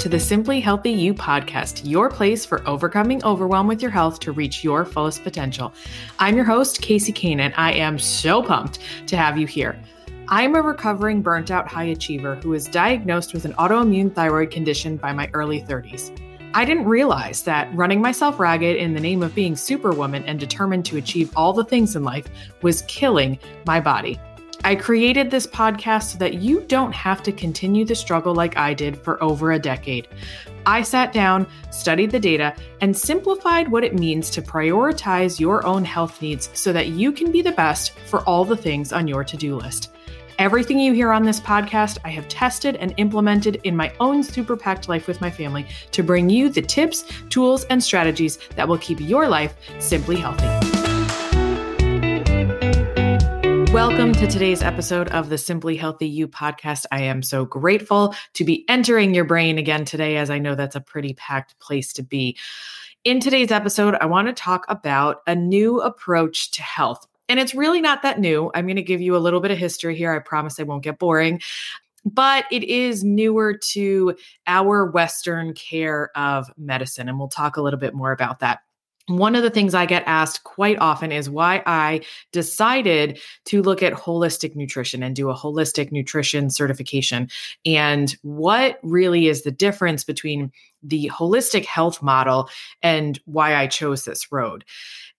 to the Simply Healthy You podcast, your place for overcoming overwhelm with your health to reach your fullest potential. I'm your host, Casey Kahne, and I am so pumped to have you here. I'm a recovering burnt out high achiever who was diagnosed with an autoimmune thyroid condition by my early 30s. I didn't realize that running myself ragged in the name of being superwoman and determined to achieve all the things in life was killing my body. I created this podcast so that you don't have to continue the struggle like I did for over a decade. I sat down, studied the data, and simplified what it means to prioritize your own health needs so that you can be the best for all the things on your to do list. Everything you hear on this podcast, I have tested and implemented in my own super packed life with my family to bring you the tips, tools, and strategies that will keep your life simply healthy. Welcome to today's episode of the Simply Healthy You podcast. I am so grateful to be entering your brain again today, as I know that's a pretty packed place to be. In today's episode, I want to talk about a new approach to health. And it's really not that new. I'm going to give you a little bit of history here. I promise I won't get boring. But it is newer to our Western care of medicine. And we'll talk a little bit more about that. One of the things I get asked quite often is why I decided to look at holistic nutrition and do a holistic nutrition certification and what really is the difference between the holistic health model and why I chose this road.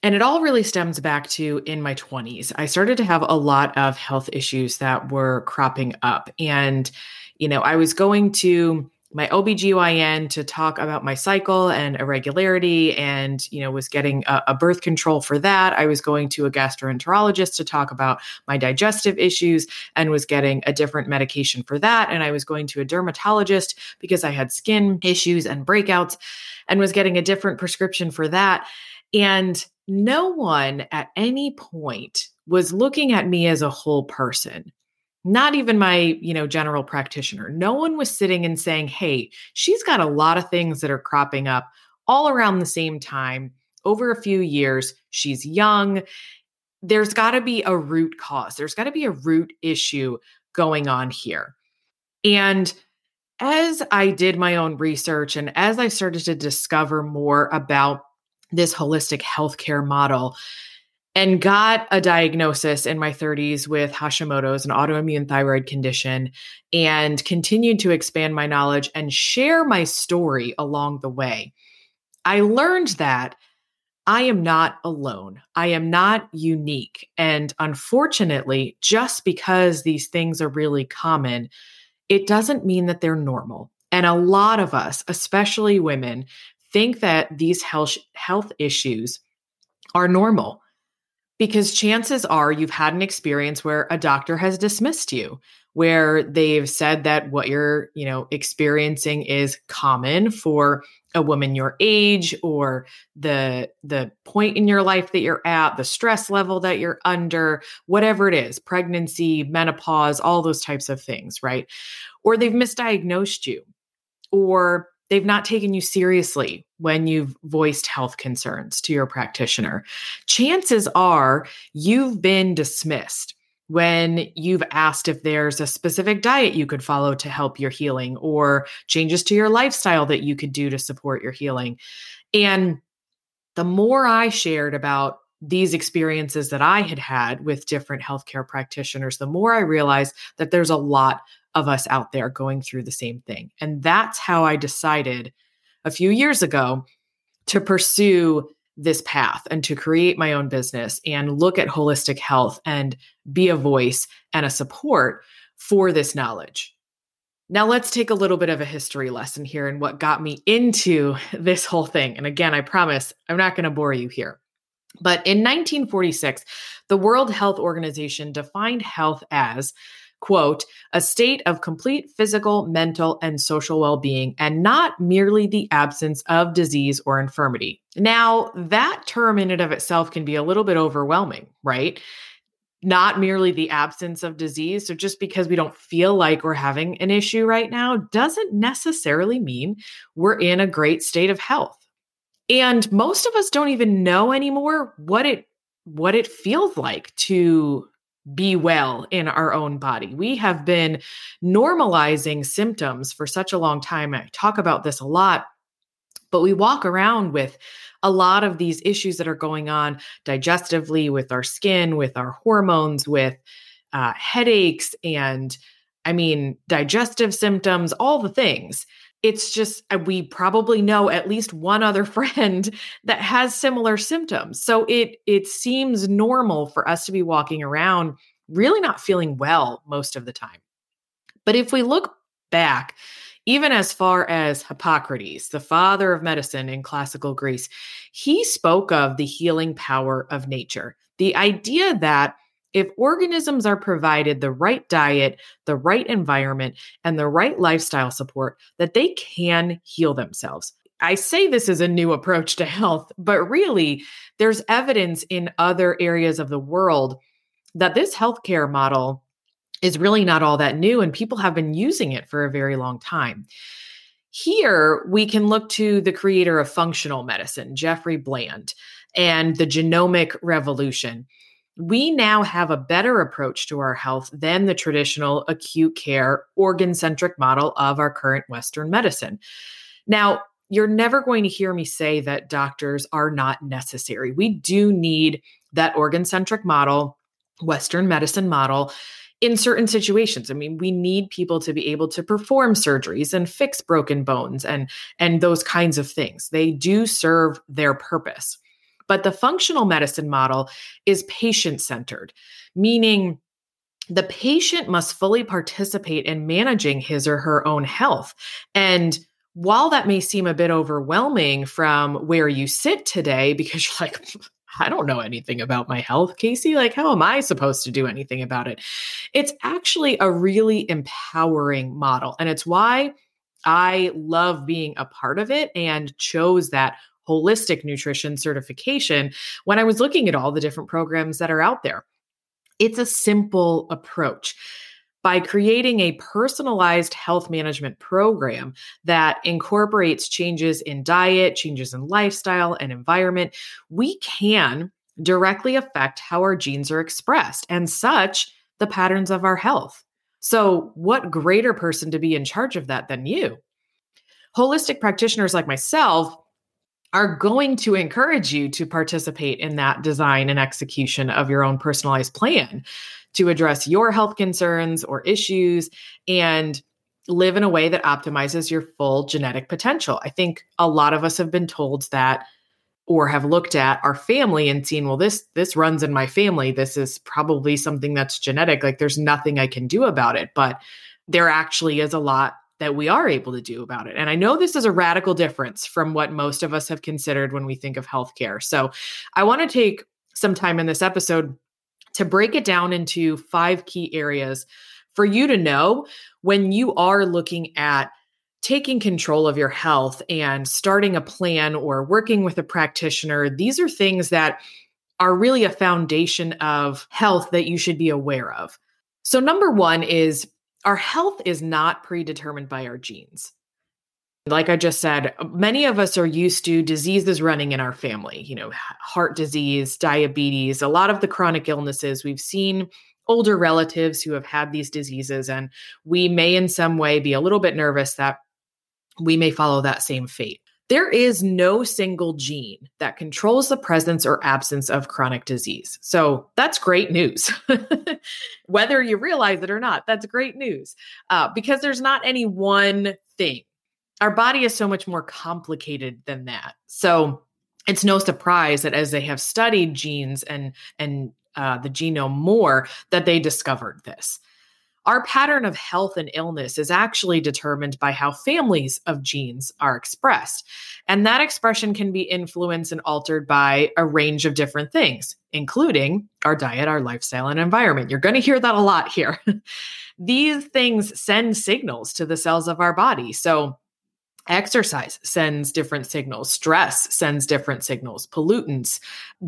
And it all really stems back to in my 20s. I started to have a lot of health issues that were cropping up. And, you know, I was going to my OBGYN to talk about my cycle and irregularity and, you know, was getting a, a, birth control for that. I was going to a gastroenterologist to talk about my digestive issues and was getting a different medication for that. And I was going to a dermatologist because I had skin issues and breakouts and was getting a different prescription for that. And no one at any point was looking at me as a whole person not even my you know general practitioner. No one was sitting and saying hey she's got a lot of things that are cropping up all around the same time. Over a few years she's young. There's got to be a root cause. There's got to be a root issue going on here. And as i did my own research and as i started to discover more about this holistic healthcare model and got a diagnosis in my 30s with Hashimoto's, an autoimmune thyroid condition, and continued to expand my knowledge and share my story along the way. I learned that I am not alone. I am not unique. And unfortunately, just because these things are really common, it doesn't mean that they're normal. And a lot of us, especially women, think that these health, health issues are normal because chances are you've had an experience where a doctor has dismissed you where they've said that what you're you know experiencing is common for a woman your age or the the point in your life that you're at the stress level that you're under whatever it is pregnancy menopause all those types of things right? Or they've misdiagnosed you. Or they've not taken you seriously when you've voiced health concerns to your practitioner. Chances are you've been dismissed when you've asked if there's a specific diet you could follow to help your healing or changes to your lifestyle that you could do to support your healing. And the more I shared about these experiences that I had had with different healthcare practitioners, the more I realized that there's a lot of us out there going through the same thing. And that's how I decided a few years ago to pursue this path and to create my own business and look at holistic health and be a voice and a support for this knowledge. Now, let's take a little bit of a history lesson here and what got me into this whole thing. And again, I promise I'm not going to bore you here. But in 1946, the World Health Organization defined health as quote, a state of complete physical, mental, and social well being, and not merely the absence of disease or infirmity. Now, that term in and of itself can be a little bit overwhelming, right? Not merely the absence of disease. So, just because we don't feel like we're having an issue right now doesn't necessarily mean we're in a great state of health. And most of us don't even know anymore what it what it feels like to be well in our own body. We have been normalizing symptoms for such a long time. I talk about this a lot, but we walk around with a lot of these issues that are going on digestively with our skin, with our hormones, with uh, headaches, and I mean, digestive symptoms, all the things it's just uh, we probably know at least one other friend that has similar symptoms so it it seems normal for us to be walking around really not feeling well most of the time but if we look back even as far as Hippocrates, the father of medicine in classical Greece, he spoke of the healing power of nature. The idea that if organisms are provided the right diet, the right environment, and the right lifestyle support, that they can heal themselves. I say this is a new approach to health, but really, there's evidence in other areas of the world that this healthcare model is really not all that new, and people have been using it for a very long time. Here, we can look to the creator of functional medicine, Jeffrey Bland, and the genomic revolution we now have a better approach to our health than the traditional acute care organ centric model of our current Western medicine. Now, you're never going to hear me say that doctors are not necessary. We do need that organ centric model, Western medicine model in certain situations. I mean, we need people to be able to perform surgeries and fix broken bones and and those kinds of things. They do serve their purpose. But the functional medicine model is patient centered, meaning the patient must fully participate in managing his or her own health. And while that may seem a bit overwhelming from where you sit today, because you're like, I don't know anything about my health, Casey. Like, how am I supposed to do anything about it? It's actually a really empowering model. And it's why I love being a part of it and chose that holistic nutrition certification when I was looking at all the different programs that are out there. It's a simple approach. By creating a personalized health management program that incorporates changes in diet, changes in lifestyle, and environment, we can directly affect how our genes are expressed and such the patterns of our health. So, what greater person to be in charge of that than you? Holistic practitioners like myself are going to encourage you to participate in that design and execution of your own personalized plan to address your health concerns or issues and live in a way that optimizes your full genetic potential. I think a lot of us have been told that or have looked at our family and seen well this this runs in my family. This is probably something that's genetic. Like there's nothing I can do about it. But there actually is a lot that we are able to do about it. And I know this is a radical difference from what most of us have considered when we think of healthcare. So I want to take some time in this episode to break it down into five key areas for you to know when you are looking at taking control of your health and starting a plan or working with a practitioner. These are things that are really a foundation of health that you should be aware of. So, number one is our health is not predetermined by our genes. Like I just said, uh, many of us are used to diseases running in our family, you know, heart disease, diabetes, a lot of the chronic illnesses. We've seen older relatives who have had these diseases, and we may in some way be a little bit nervous that we may follow that same fate. There is no single gene that controls the presence or absence of chronic disease. So that's great news. Whether you realize it or not, that's great news uh, because there's not any one thing. Our body is so much more complicated than that. So it's no surprise that as they have studied genes and and uh, the genome more, that they discovered this. Our pattern of health and illness is actually determined by how families of genes are expressed. And that expression can be influenced and altered by a range of different things, including our diet, our lifestyle, and environment. You're going to hear that a lot here. These things send signals to the cells of our body. So, Exercise sends different signals, stress sends different signals, pollutants,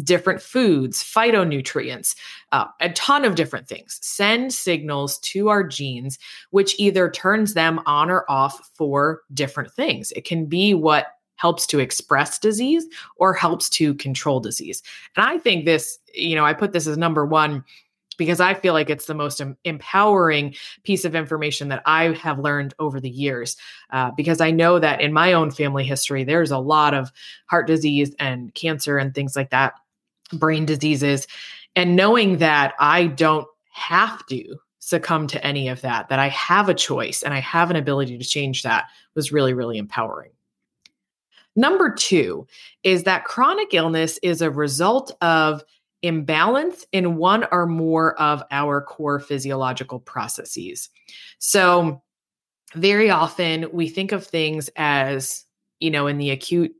different foods, phytonutrients, uh, a ton of different things send signals to our genes, which either turns them on or off for different things. It can be what helps to express disease or helps to control disease. And I think this, you know, I put this as number one because I feel like it's the most empowering piece of information that I have learned over the years. Uh, because I know that in my own family history, there's a lot of heart disease and cancer and things like that, brain diseases. And knowing that I don't have to succumb to any of that, that I have a choice and I have an ability to change that was really, really empowering. Number two is that chronic illness is a result of imbalance in one or more of our core physiological processes. So, very often we think of things as, you know, in the acute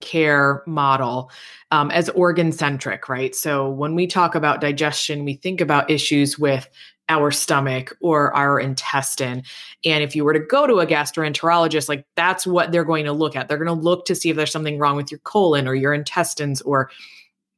care model um, as organ centric, right? So, when we talk about digestion, we think about issues with our stomach or our intestine. And if you were to go to a gastroenterologist, like that's what they're going to look at. They're going to look to see if there's something wrong with your colon or your intestines or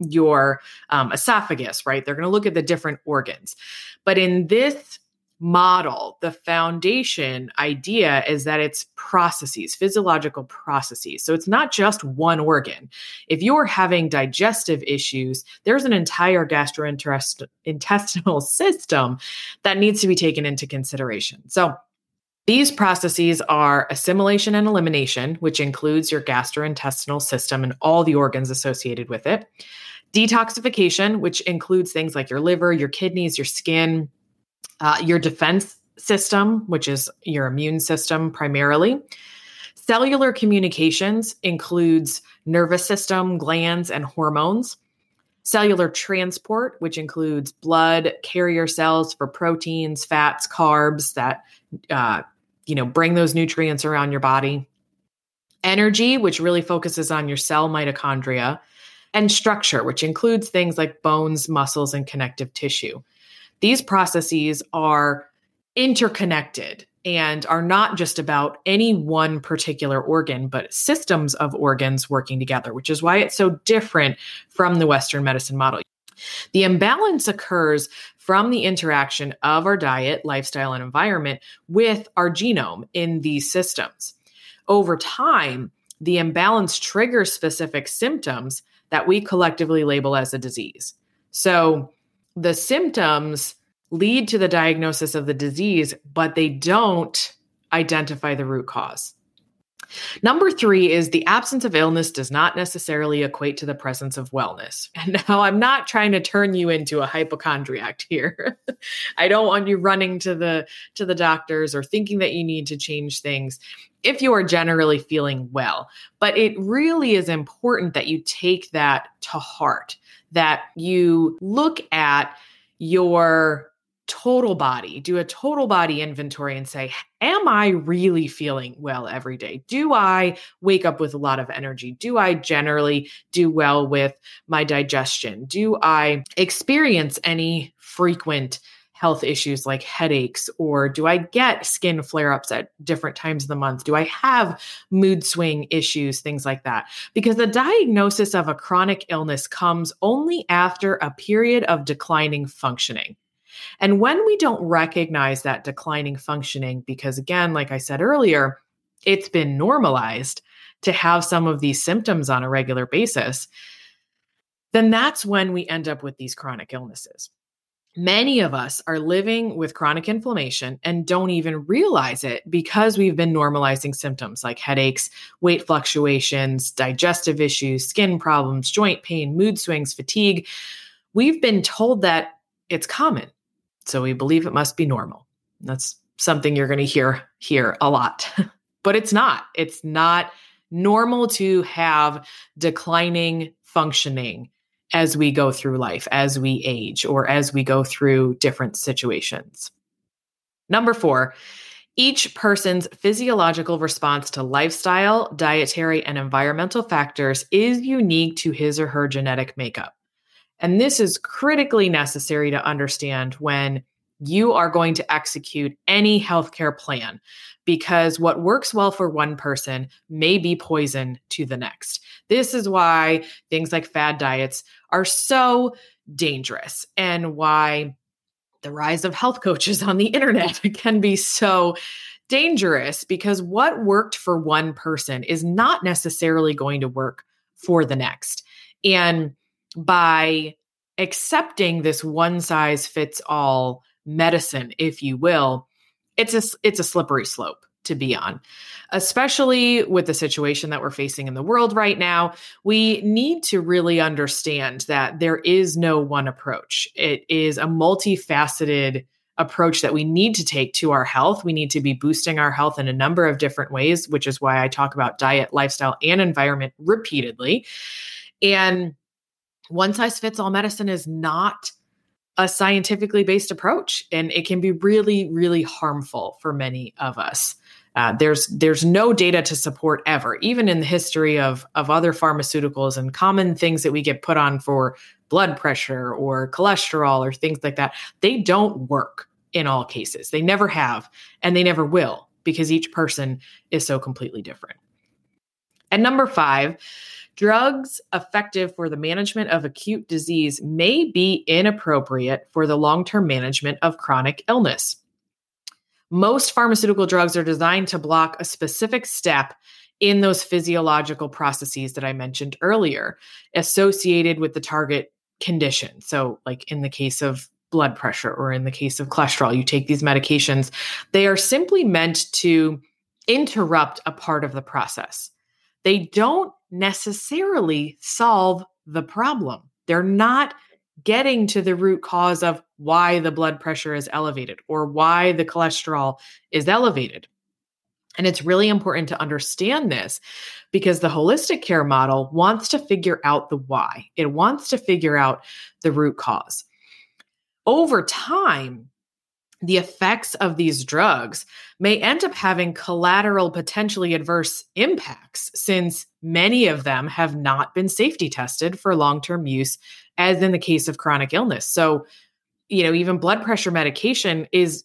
your um, esophagus, right? They're going to look at the different organs. But in this model, the foundation idea is that it's processes, physiological processes. So it's not just one organ. If you're having digestive issues, there's an entire gastrointestinal system that needs to be taken into consideration. So these processes are assimilation and elimination, which includes your gastrointestinal system and all the organs associated with it. Detoxification, which includes things like your liver, your kidneys, your skin, uh, your defense system, which is your immune system primarily. Cellular communications includes nervous system, glands, and hormones. Cellular transport, which includes blood carrier cells for proteins, fats, carbs that uh, you know bring those nutrients around your body. Energy, which really focuses on your cell mitochondria, and structure, which includes things like bones, muscles, and connective tissue. These processes are interconnected and are not just about any one particular organ, but systems of organs working together, which is why it's so different from the Western medicine model. The imbalance occurs from the interaction of our diet, lifestyle, and environment with our genome in these systems. Over time, the imbalance triggers specific symptoms that we collectively label as a disease. So, the symptoms lead to the diagnosis of the disease, but they don't identify the root cause. Number three is the absence of illness does not necessarily equate to the presence of wellness. And now I'm not trying to turn you into a hypochondriac here. I don't want you running to the to the doctors or thinking that you need to change things if you are generally feeling well. But it really is important that you take that to heart, that you look at your total body, do a total body inventory and say, Am I really feeling well every day? Do I wake up with a lot of energy? Do I generally do well with my digestion? Do I experience any frequent health issues like headaches? Or do I get skin flare ups at different times of the month? Do I have mood swing issues? Things like that. Because the diagnosis of a chronic illness comes only after a period of declining functioning. And when we don't recognize that declining functioning, because again, like I said earlier, it's been normalized to have some of these symptoms on a regular basis, then that's when we end up with these chronic illnesses. Many of us are living with chronic inflammation and don't even realize it because we've been normalizing symptoms like headaches, weight fluctuations, digestive issues, skin problems, joint pain, mood swings, fatigue. We've been told that it's common. So we believe it must be normal. That's something you're going to hear here a lot. but it's not. It's not normal to have declining functioning as we go through life, as we age, or as we go through different situations. Number four, each person's physiological response to lifestyle, dietary, and environmental factors is unique to his or her genetic makeup. And this is critically necessary to understand when you are going to execute any healthcare plan because what works well for one person may be poison to the next. This is why things like fad diets are so dangerous and why the rise of health coaches on the internet can be so dangerous because what worked for one person is not necessarily going to work for the next. And by accepting this one size fits all medicine, if you will, it's a it's a slippery slope to be on. Especially with the situation that we're facing in the world right now, we need to really understand that there is no one approach. It is a multifaceted approach that we need to take to our health. We need to be boosting our health in a number of different ways, which is why I talk about diet, lifestyle, and environment repeatedly. And one size fits all medicine is not a scientifically based approach, and it can be really, really harmful for many of us. Uh, there's there's no data to support ever, even in the history of of other pharmaceuticals and common things that we get put on for blood pressure or cholesterol or things like that. They don't work in all cases. They never have, and they never will, because each person is so completely different. And number five, drugs effective for the management of acute disease may be inappropriate for the long term management of chronic illness. Most pharmaceutical drugs are designed to block a specific step in those physiological processes that I mentioned earlier, associated with the target condition. So, like in the case of blood pressure or in the case of cholesterol, you take these medications, they are simply meant to interrupt a part of the process. They don't necessarily solve the problem. They're not getting to the root cause of why the blood pressure is elevated or why the cholesterol is elevated. And it's really important to understand this because the holistic care model wants to figure out the why, it wants to figure out the root cause. Over time, the effects of these drugs may end up having collateral, potentially adverse impacts, since many of them have not been safety tested for long term use, as in the case of chronic illness. So, you know, even blood pressure medication is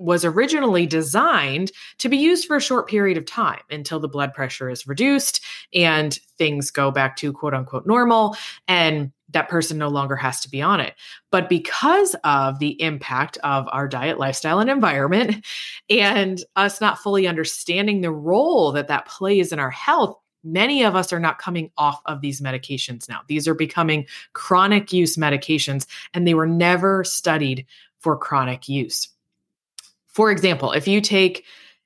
was originally designed to be used for a short period of time until the blood pressure is reduced and things go back to quote unquote normal and that person no longer has to be on it. But because of the impact of our diet, lifestyle, and environment, and us not fully understanding the role that that plays in our health, many of us are not coming off of these medications now. These are becoming chronic use medications, and they were never studied for chronic use. For example, if you take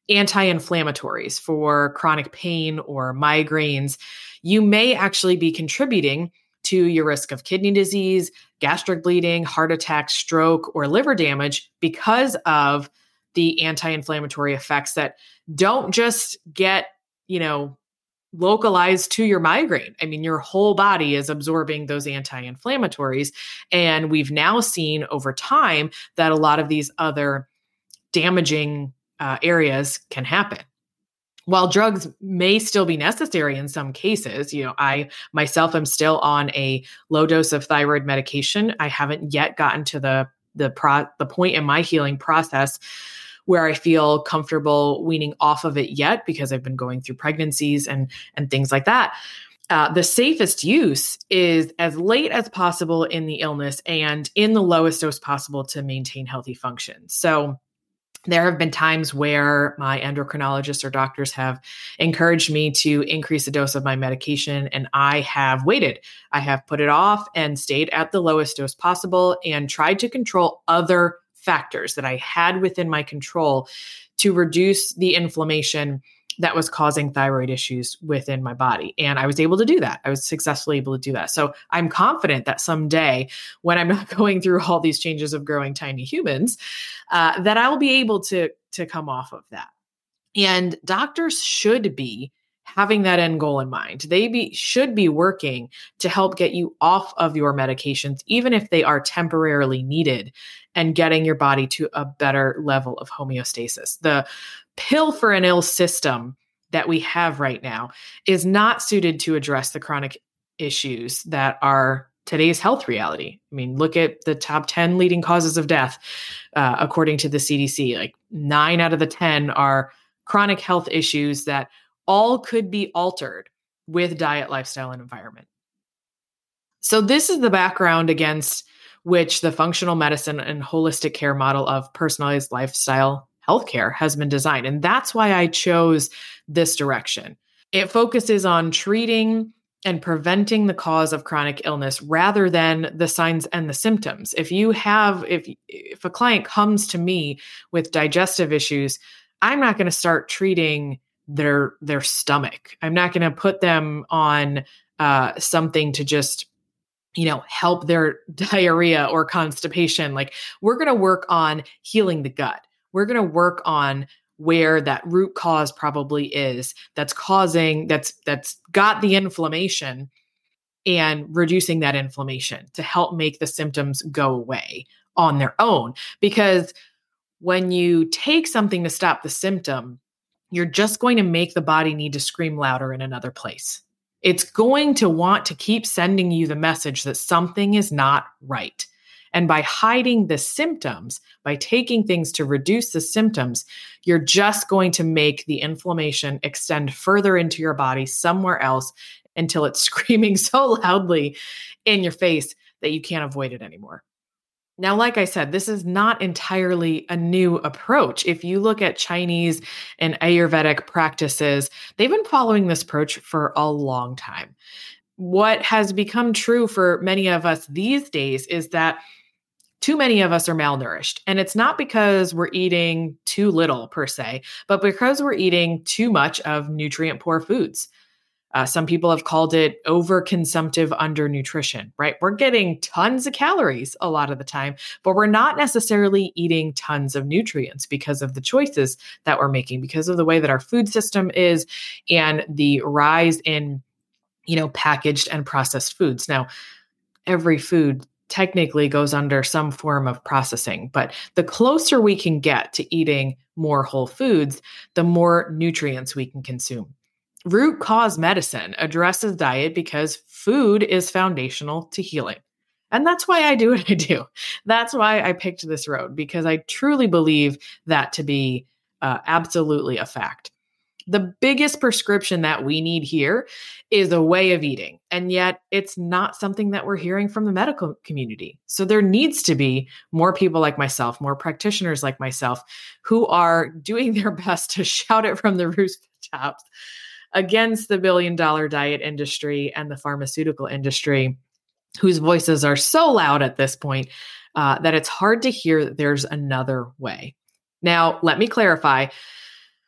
anti inflammatories for chronic pain or migraines, you may actually be contributing to your risk of kidney disease, gastric bleeding, heart attack, stroke, or liver damage because of the anti inflammatory effects that don't just get, you know, localized to your migraine. I mean, your whole body is absorbing those anti inflammatories. And we've now seen over time that a lot of these other damaging uh, areas can happen. While drugs may still be necessary in some cases, you know, I myself am still on a low dose of thyroid medication. I haven't yet gotten to the the pro the point in my healing process where I feel comfortable weaning off of it yet because I've been going through pregnancies and and things like that. Uh, the safest use is as late as possible in the illness and in the lowest dose possible to maintain healthy function. So there have been times where my endocrinologists or doctors have encouraged me to increase the dose of my medication, and I have waited. I have put it off and stayed at the lowest dose possible and tried to control other factors that I had within my control to reduce the inflammation that was causing thyroid issues within my body. And I was able to do that. I was successfully able to do that. So I'm confident that someday, when I'm not going through all these changes of growing tiny humans, uh, that I'll be able to, to come off of that. And doctors should be having that end goal in mind. They be should be working to help get you off of your medications even if they are temporarily needed and getting your body to a better level of homeostasis. The pill for an ill system that we have right now is not suited to address the chronic issues that are today's health reality. I mean, look at the top 10 leading causes of death, uh, according to the CDC. Like nine out of the 10 are chronic health issues that all could be altered with diet, lifestyle, and environment. So, this is the background against which the functional medicine and holistic care model of personalized lifestyle healthcare has been designed. And that's why I chose this direction. It focuses on treating and preventing the cause of chronic illness rather than the signs and the symptoms. If you have if if a client comes to me with digestive issues, I'm not going to start treating their their stomach. I'm not going to put them on uh, something to just you know help their diarrhea or constipation. Like we're going to work on healing the gut. We're going to work on where that root cause probably is that's causing that's that's got the inflammation and reducing that inflammation to help make the symptoms go away on their own. Because when you take something to stop the symptom you're just going to make the body need to scream louder in another place. It's going to want to keep sending you the message that something is not right and by hiding the symptoms, by taking things to reduce the symptoms, you're just going to make the inflammation extend further into your body somewhere else until it's screaming so loudly in your face that you can't avoid it anymore. Now, like I said, this is not entirely a new approach. If you look at Chinese and Ayurvedic practices, they've been following this approach for a long time. What has become true for many of us these days is that too many of us are malnourished. And it's not because we're eating too little per se, but because we're eating too much of nutrient poor foods. Uh, some people have called it overconsumptive undernutrition, right? We're getting tons of calories a lot of the time, but we're not necessarily eating tons of nutrients because of the choices that we're making, because of the way that our food system is and the rise in, you know, packaged and processed foods. Now, every food technically goes under some form of processing. But the closer we can get to eating more whole foods, the more nutrients we can consume. Root cause medicine addresses diet because food is foundational to healing. And that's why I do what I do. That's why I picked this road because I truly believe that to be uh, absolutely a fact. The biggest prescription that we need here is a way of eating. And yet, it's not something that we're hearing from the medical community. So, there needs to be more people like myself, more practitioners like myself, who are doing their best to shout it from the rooftops against the billion dollar diet industry and the pharmaceutical industry, whose voices are so loud at this point uh, that it's hard to hear that there's another way. Now, let me clarify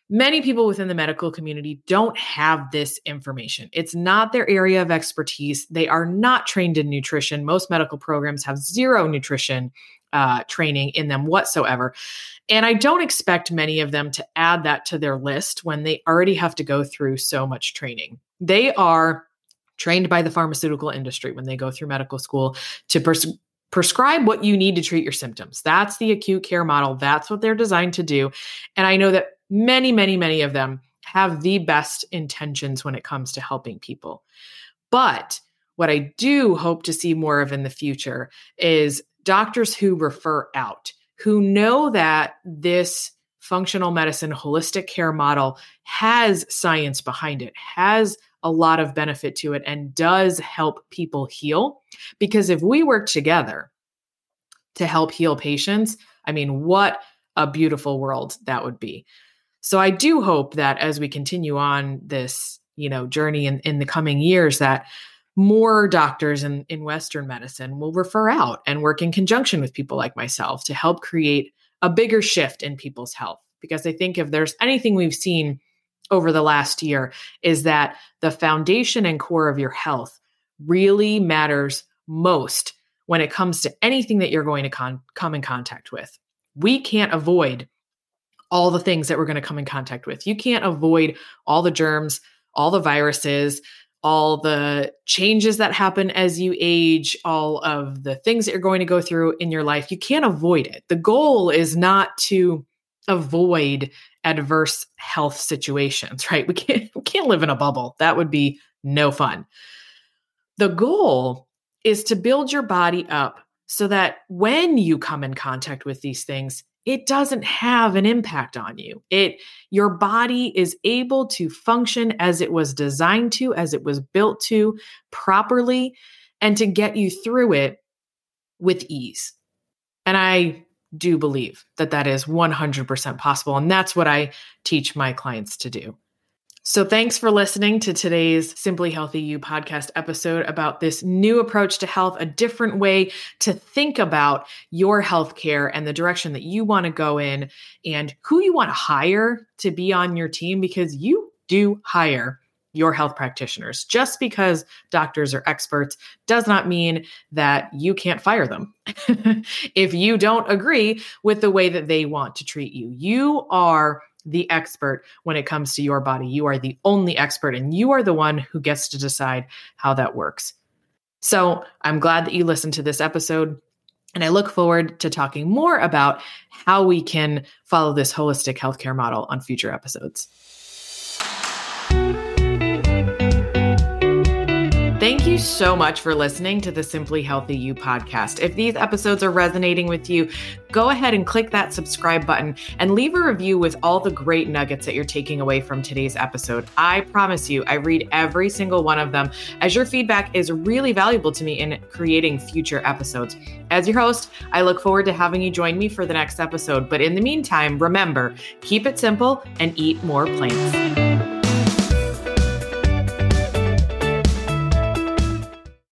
Many people within the medical community don't have this information. It's not their area of expertise. They are not trained in nutrition. Most medical programs have zero nutrition uh, training in them whatsoever. And I don't expect many of them to add that to their list when they already have to go through so much training. They are trained by the pharmaceutical industry when they go through medical school to pers- prescribe what you need to treat your symptoms. That's the acute care model. That's what they're designed to do. And I know that many, many, many of them have the best intentions when it comes to helping people. But what I do hope to see more of in the future is doctors who refer out, who know that this functional medicine holistic care model has science behind it, has a lot of benefit to it, and does help people heal. Because if we work together to help heal patients, I mean, what a beautiful world that would be. So I do hope that as we continue on this, you know, journey in, in the coming years, that more doctors in, in Western medicine will refer out and work in conjunction with people like myself to help create a bigger shift in people's health. Because I think if there's anything we've seen over the last year, is that the foundation and core of your health really matters most when it comes to anything that you're going to con- come in contact with. We can't avoid all the things that we're going to come in contact with. You can't avoid all the germs, all the viruses, all the changes that happen as you age, all of the things that you're going to go through in your life. You can't avoid it. The goal is not to avoid adverse health situations, right? We can't we can't live in a bubble. That would be no fun. The goal is to build your body up so that when you come in contact with these things, it doesn't have an impact on you. It your body is able to function as it was designed to, as it was built to properly and to get you through it with ease. And I do believe that that is 100% possible and that's what I teach my clients to do. So, thanks for listening to today's Simply Healthy You podcast episode about this new approach to health, a different way to think about your healthcare and the direction that you want to go in and who you want to hire to be on your team because you do hire your health practitioners. Just because doctors are experts does not mean that you can't fire them if you don't agree with the way that they want to treat you. You are the expert when it comes to your body. You are the only expert, and you are the one who gets to decide how that works. So I'm glad that you listened to this episode. And I look forward to talking more about how we can follow this holistic healthcare model on future episodes. Thank you so much for listening to the Simply Healthy You podcast. If these episodes are resonating with you, go ahead and click that subscribe button and leave a review with all the great nuggets that you're taking away from today's episode. I promise you, I read every single one of them as your feedback is really valuable to me in creating future episodes. As your host, I look forward to having you join me for the next episode. But in the meantime, remember keep it simple and eat more plants.